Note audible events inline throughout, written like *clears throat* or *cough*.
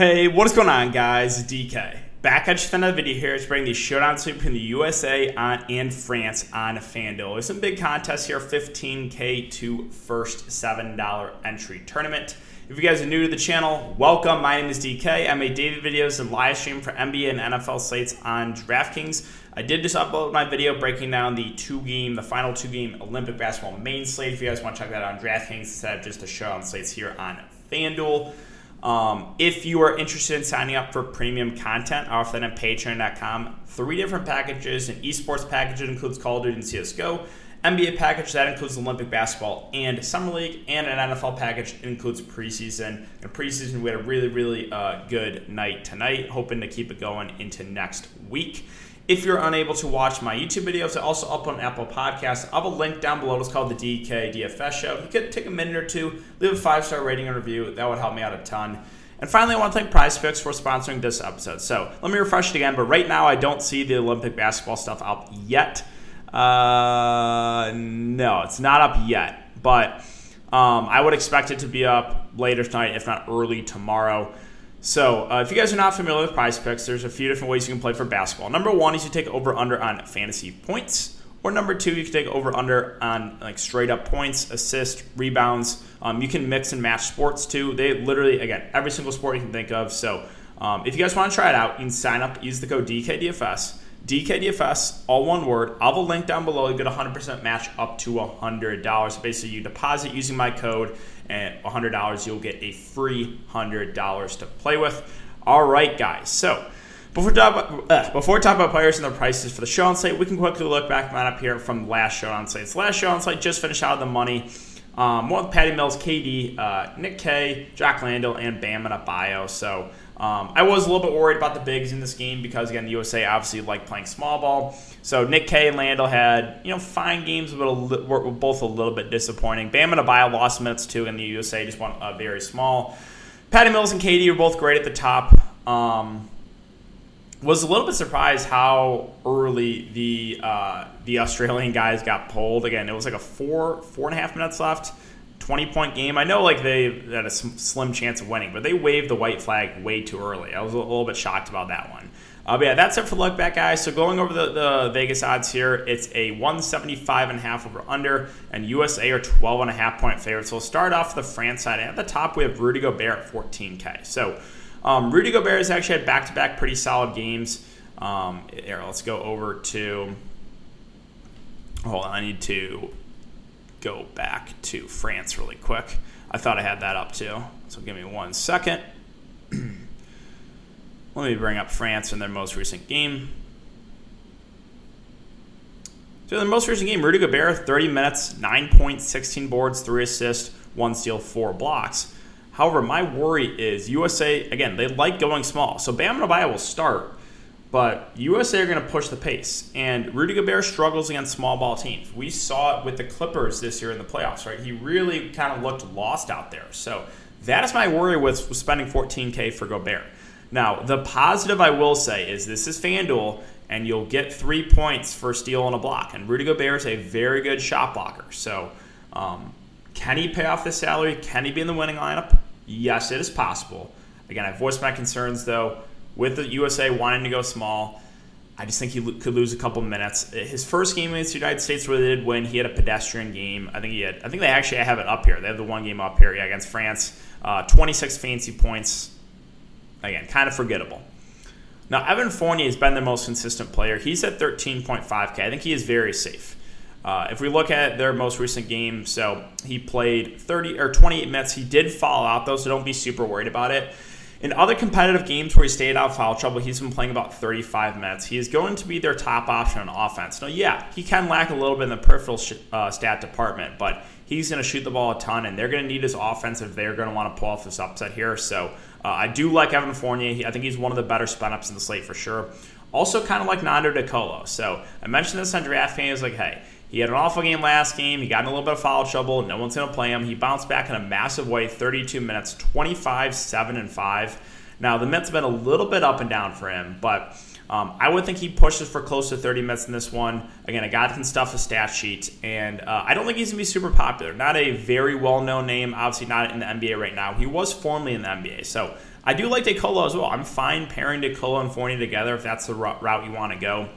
Hey, what is going on, guys? DK. Back at you with another video here. It's bringing the showdown sweep between the USA uh, and France on FanDuel. There's some big contests here 15K to first $7 entry tournament. If you guys are new to the channel, welcome. My name is DK. I make daily videos and live stream for NBA and NFL slates on DraftKings. I did just upload my video breaking down the two game, the final two game Olympic basketball main slate. If you guys want to check that out on DraftKings instead of just a show on slates here on FanDuel. Um, if you are interested in signing up for premium content, I offer that on patreon.com. Three different packages an esports package that includes Call of Duty and CSGO, NBA package that includes Olympic basketball and Summer League, and an NFL package that includes preseason. And preseason, we had a really, really uh, good night tonight, hoping to keep it going into next week. If you're unable to watch my YouTube videos, I also up on Apple Podcasts. I have a link down below. It's called the DK DFS Show. If you could take a minute or two, leave a five star rating and review. That would help me out a ton. And finally, I want to thank Prize Picks for sponsoring this episode. So let me refresh it again. But right now, I don't see the Olympic basketball stuff up yet. Uh, no, it's not up yet. But um, I would expect it to be up later tonight, if not early tomorrow. So, uh, if you guys are not familiar with prize picks, there's a few different ways you can play for basketball. Number one is you take over under on fantasy points, or number two, you can take over under on like straight up points, assists, rebounds. Um, you can mix and match sports too. They literally, again, every single sport you can think of. So, um, if you guys want to try it out, you can sign up, use the code DKDFS. DKDFS, all one word. I'll have a link down below. You get a 100% match up to $100. Basically, you deposit using my code, and $100, you'll get a free $100 to play with. All right, guys. So, before we talk about, uh, before we talk about players and their prices for the show on site, we can quickly look back on up here from last show on site. last show on site just finished out of the money. Um, more with Patty Mills, KD, uh, Nick Kay, Jock Landale, and Bam Adebayo. So um, I was a little bit worried about the bigs in this game because again, the USA obviously like playing small ball. So Nick Kay and Landale had you know fine games, but li- were both a little bit disappointing. Bam Adebayo lost minutes too, and the USA just went uh, very small. Patty Mills and KD were both great at the top. Um, was a little bit surprised how early the uh, the Australian guys got pulled. Again, it was like a four four and a half minutes left 20 point game. I know like they had a slim chance of winning, but they waved the white flag way too early. I was a little bit shocked about that one. Uh, but yeah, that's it for look back, guys. So going over the, the Vegas odds here, it's a 175 and a half over under, and USA are 12 and a half point favorites. So we'll start off the France side. At the top, we have Rudy Gobert at 14K. So um, Rudy Gobert has actually had back to back pretty solid games. Um, here, let's go over to. Hold on, I need to go back to France really quick. I thought I had that up too. So give me one second. *clears throat* Let me bring up France in their most recent game. So their most recent game, Rudy Gobert, 30 minutes, 9 points, 16 boards, 3 assists, 1 steal, 4 blocks. However, my worry is USA, again, they like going small. So Bam Adebayo will start, but USA are going to push the pace, and Rudy Gobert struggles against small ball teams. We saw it with the Clippers this year in the playoffs, right? He really kind of looked lost out there. So that is my worry with spending 14K for Gobert. Now, the positive I will say is this is FanDuel, and you'll get three points for a steal and a block. And Rudy Gobert is a very good shot blocker. So, um, can he pay off the salary? Can he be in the winning lineup? Yes, it is possible. Again, I voiced my concerns though with the USA wanting to go small. I just think he could lose a couple minutes. His first game against the United States where they did win, he had a pedestrian game. I think he had. I think they actually have it up here. They have the one game up here yeah, against France. Uh, 26 fancy points. Again, kind of forgettable. Now Evan Fournier has been the most consistent player. He's at 13.5k. I think he is very safe. Uh, if we look at their most recent game, so he played 30 or 28 minutes. He did fall out though, so don't be super worried about it. In other competitive games where he stayed out of foul trouble, he's been playing about 35 minutes. He is going to be their top option on offense. Now, yeah, he can lack a little bit in the peripheral sh- uh, stat department, but he's going to shoot the ball a ton, and they're going to need his offense if they're going to want to pull off this upset here. So uh, I do like Evan Fournier. He, I think he's one of the better spin ups in the slate for sure. Also, kind of like Nando De Colo. So I mentioned this on DraftKings, like, hey, he had an awful game last game. He got in a little bit of foul trouble. No one's going to play him. He bounced back in a massive way, 32 minutes, 25, 7, and 5. Now, the minutes have been a little bit up and down for him, but um, I would think he pushes for close to 30 minutes in this one. Again, a guy that can stuff a stat sheet, and uh, I don't think he's going to be super popular. Not a very well known name, obviously not in the NBA right now. He was formerly in the NBA, so I do like DeColo as well. I'm fine pairing DeColo and Fournier together if that's the route you want to go.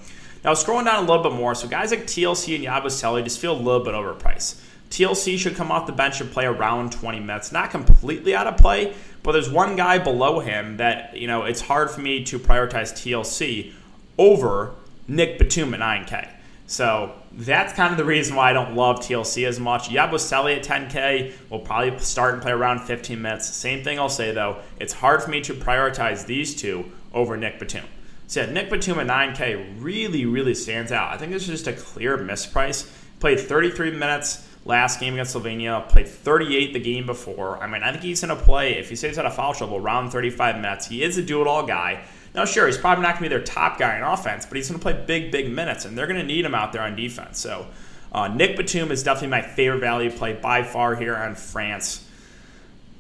Now, scrolling down a little bit more, so guys like TLC and Yabusele just feel a little bit overpriced. TLC should come off the bench and play around 20 minutes. Not completely out of play, but there's one guy below him that, you know, it's hard for me to prioritize TLC over Nick Batum at 9K. So that's kind of the reason why I don't love TLC as much. Yabusele at 10K will probably start and play around 15 minutes. Same thing I'll say though, it's hard for me to prioritize these two over Nick Batum. Yeah, Nick Batum at 9K really, really stands out. I think this is just a clear misprice. Played 33 minutes last game against Slovenia, played 38 the game before. I mean, I think he's going to play, if he stays out of foul trouble, around 35 minutes. He is a do it all guy. Now, sure, he's probably not going to be their top guy in offense, but he's going to play big, big minutes, and they're going to need him out there on defense. So, uh, Nick Batum is definitely my favorite value play by far here on France.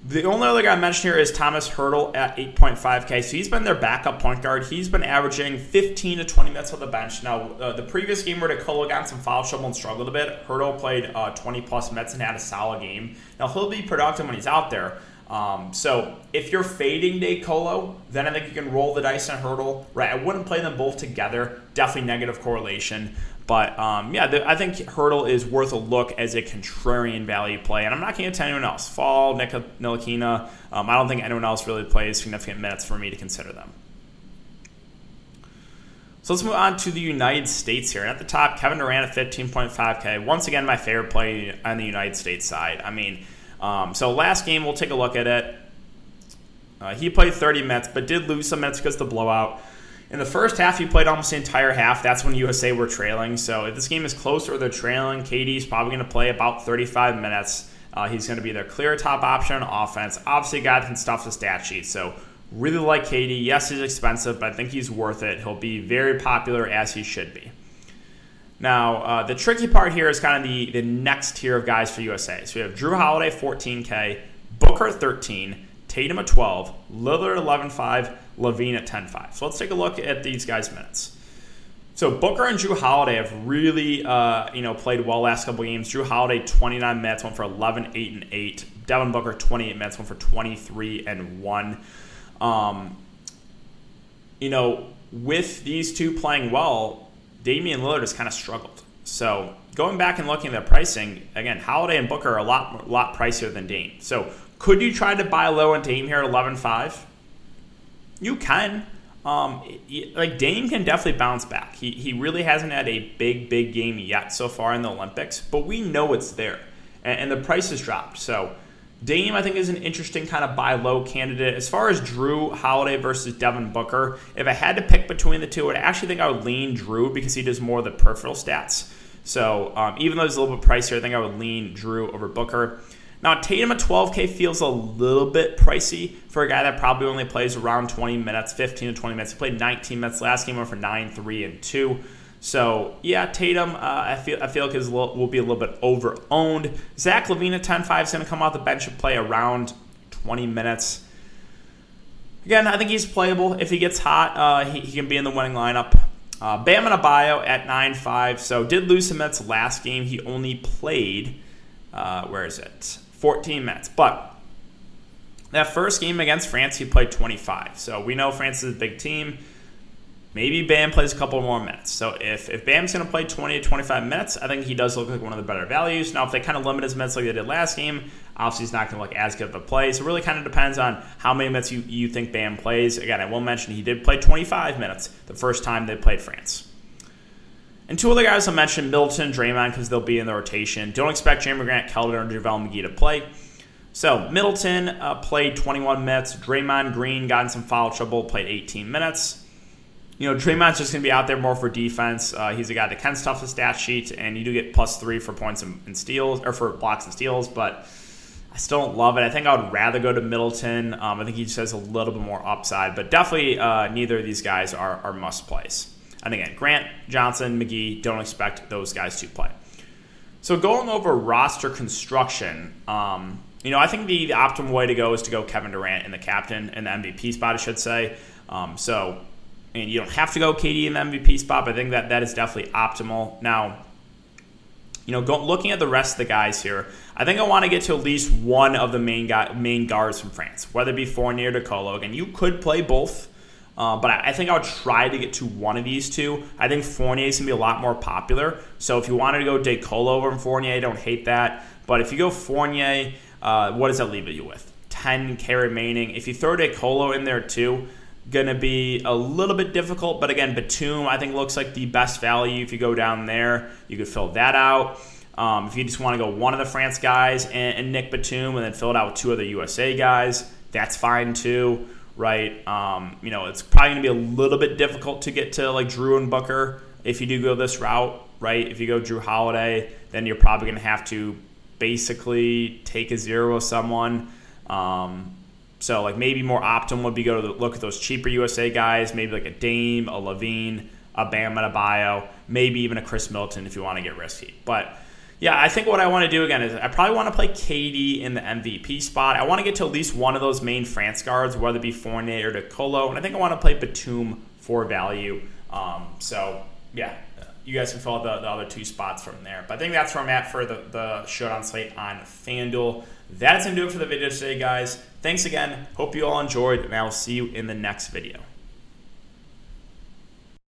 The only other guy I mentioned here is Thomas Heurtel at 8.5K. So he's been their backup point guard. He's been averaging 15 to 20 minutes on the bench. Now, uh, the previous game where DeColo got some foul trouble and struggled a bit, Heurtel played uh, 20 plus minutes and had a solid game. Now, he'll be productive when he's out there. Um, so if you're fading DeColo, then I think you can roll the dice on Heurtel. Right, I wouldn't play them both together. Definitely negative correlation. But um, yeah, the, I think Heurtel is worth a look as a contrarian value play, and I'm not going to tell anyone else. Fall, Nick Ntilikina. Um, I don't think anyone else really plays significant minutes for me to consider them. So let's move on to the United States here. And at the top, Kevin Durant at 15.5K. Once again, my favorite play on the United States side. I mean, um, so last game, we'll take a look at it. Uh, he played 30 minutes, but did lose some minutes because of the blowout. In the first half, he played almost the entire half. That's when USA were trailing. So if this game is close or they're trailing, KD's probably going to play about 35 minutes. Uh, he's going to be their clear top option on offense. Obviously, that can stuff the stat sheet. So really like KD. Yes, he's expensive, but I think he's worth it. He'll be very popular as he should be. Now, uh, the tricky part here is kind of the, the next tier of guys for USA. So we have Jrue Holiday, 14K, Booker, 13, Tatum at 12, Lillard, 11.5, LaVine at 10.5. So let's take a look at these guys' minutes. So Booker and Jrue Holiday have really, uh, you know, played well last couple games. Jrue Holiday 29 minutes, went for 11, 8, and 8. Devin Booker 28 minutes, went for 23 and 1. Um, you know, with these two playing well, Damian Lillard has kind of struggled. So going back and looking at the pricing, again, Holiday and Booker are a lot lot pricier than Dame. So could you try to buy low on Dame here at 11.5? You can. Um, like Dame can definitely bounce back. He, he really hasn't had a big, big game yet so far in the Olympics, but we know it's there. And, and the price has dropped. So Dame, I think, is an interesting kind of buy low candidate. As far as Jrue Holiday versus Devin Booker, if I had to pick between the two, I actually think I would lean Jrue because he does more of the peripheral stats. So um, even though he's a little bit pricier, I think I would lean Jrue over Booker. Now, Tatum at 12K feels a little bit pricey for a guy that probably only plays around 20 minutes, 15 to 20 minutes. He played 19 minutes last game, went for 9, 3, and 2. So yeah, Tatum, uh, I feel I feel like is little, will be a little bit over owned. Zach LaVine at 10-5 is going to come off the bench and play around 20 minutes. Again, I think he's playable. If he gets hot, uh, he, he, can be in the winning lineup. Uh, Bam Adebayo at 9-5. So did lose some minutes last game. He only played, uh, where is it? 14 minutes. But that first game against France, he played 25. So we know France is a big team. Maybe Bam plays a couple more minutes. So if, if Bam's going to play 20 to 25 minutes, I think he does look like one of the better values. Now, if they kind of limit his minutes like they did last game, obviously he's not going to look as good of a play. So it really kind of depends on how many minutes you, you think Bam plays. Again, I will mention he did play 25 minutes the first time they played France. And two other guys I mentioned, Middleton Draymond, because they'll be in the rotation. Don't expect Jerami Grant, Keldon, or JaVale McGee to play. So Middleton uh, played 21 minutes. Draymond Green got in some foul trouble, played 18 minutes you know, Draymond's just going to be out there more for defense. Uh, he's a guy that can stuff the stat sheet, and you do get plus three for points and, and, steals, or for blocks and steals, but I still don't love it. I think I would rather go to Middleton. Um, I think he just has a little bit more upside, but definitely uh, neither of these guys are, are must plays. And again, Grant, Johnson, McGee, don't expect those guys to play. So going over roster construction, um, you know, I think the, the optimal way to go is to go Kevin Durant in the captain and the MVP spot, I should say. Um, so and you don't have to go KD in the MVP spot, but I think that that is definitely optimal. Now, you know, go, looking at the rest of the guys here, I think I want to get to at least one of the main guy, main guards from France, whether it be Fournier or Colo. Again, you could play both. Uh, but I, I, think I would try to get to one of these two. I think Fournier is going to be a lot more popular. So if you wanted to go De Colo over Fournier, don't hate that. But if you go Fournier, uh, what does that leave you with? 10K remaining. If you throw De Colo in there too, going to be a little bit difficult. But again, Batum, I think, looks like the best value. If you go down there, you could fill that out. Um, if you just want to go one of the France guys and, and, Nick Batum and then fill it out with two other USA guys, that's fine too, right? Um, you know, it's probably going to be a little bit difficult to get to like Jrue and Booker if you do go this route, right? If you go Jrue Holiday, then you're probably going to have to basically take a zero with someone. Um, so like maybe more optimal would be go to look at those cheaper USA guys, maybe like a Dame, a LaVine, a Bam Adebayo, maybe even a Khris Middleton if you want to get risky. But yeah, I think what I want to do again is I probably want to play KD in the MVP spot. I want to get to at least one of those main France guards, whether it be Fournier or De Colo, and I think I want to play Batum for value. Um, so yeah, you guys can fill the, the, other two spots from there. But I think that's where I'm at for the, the showdown slate on FanDuel. That's going to do it for the video today, guys. Thanks again. Hope you all enjoyed, and I will see you in the next video.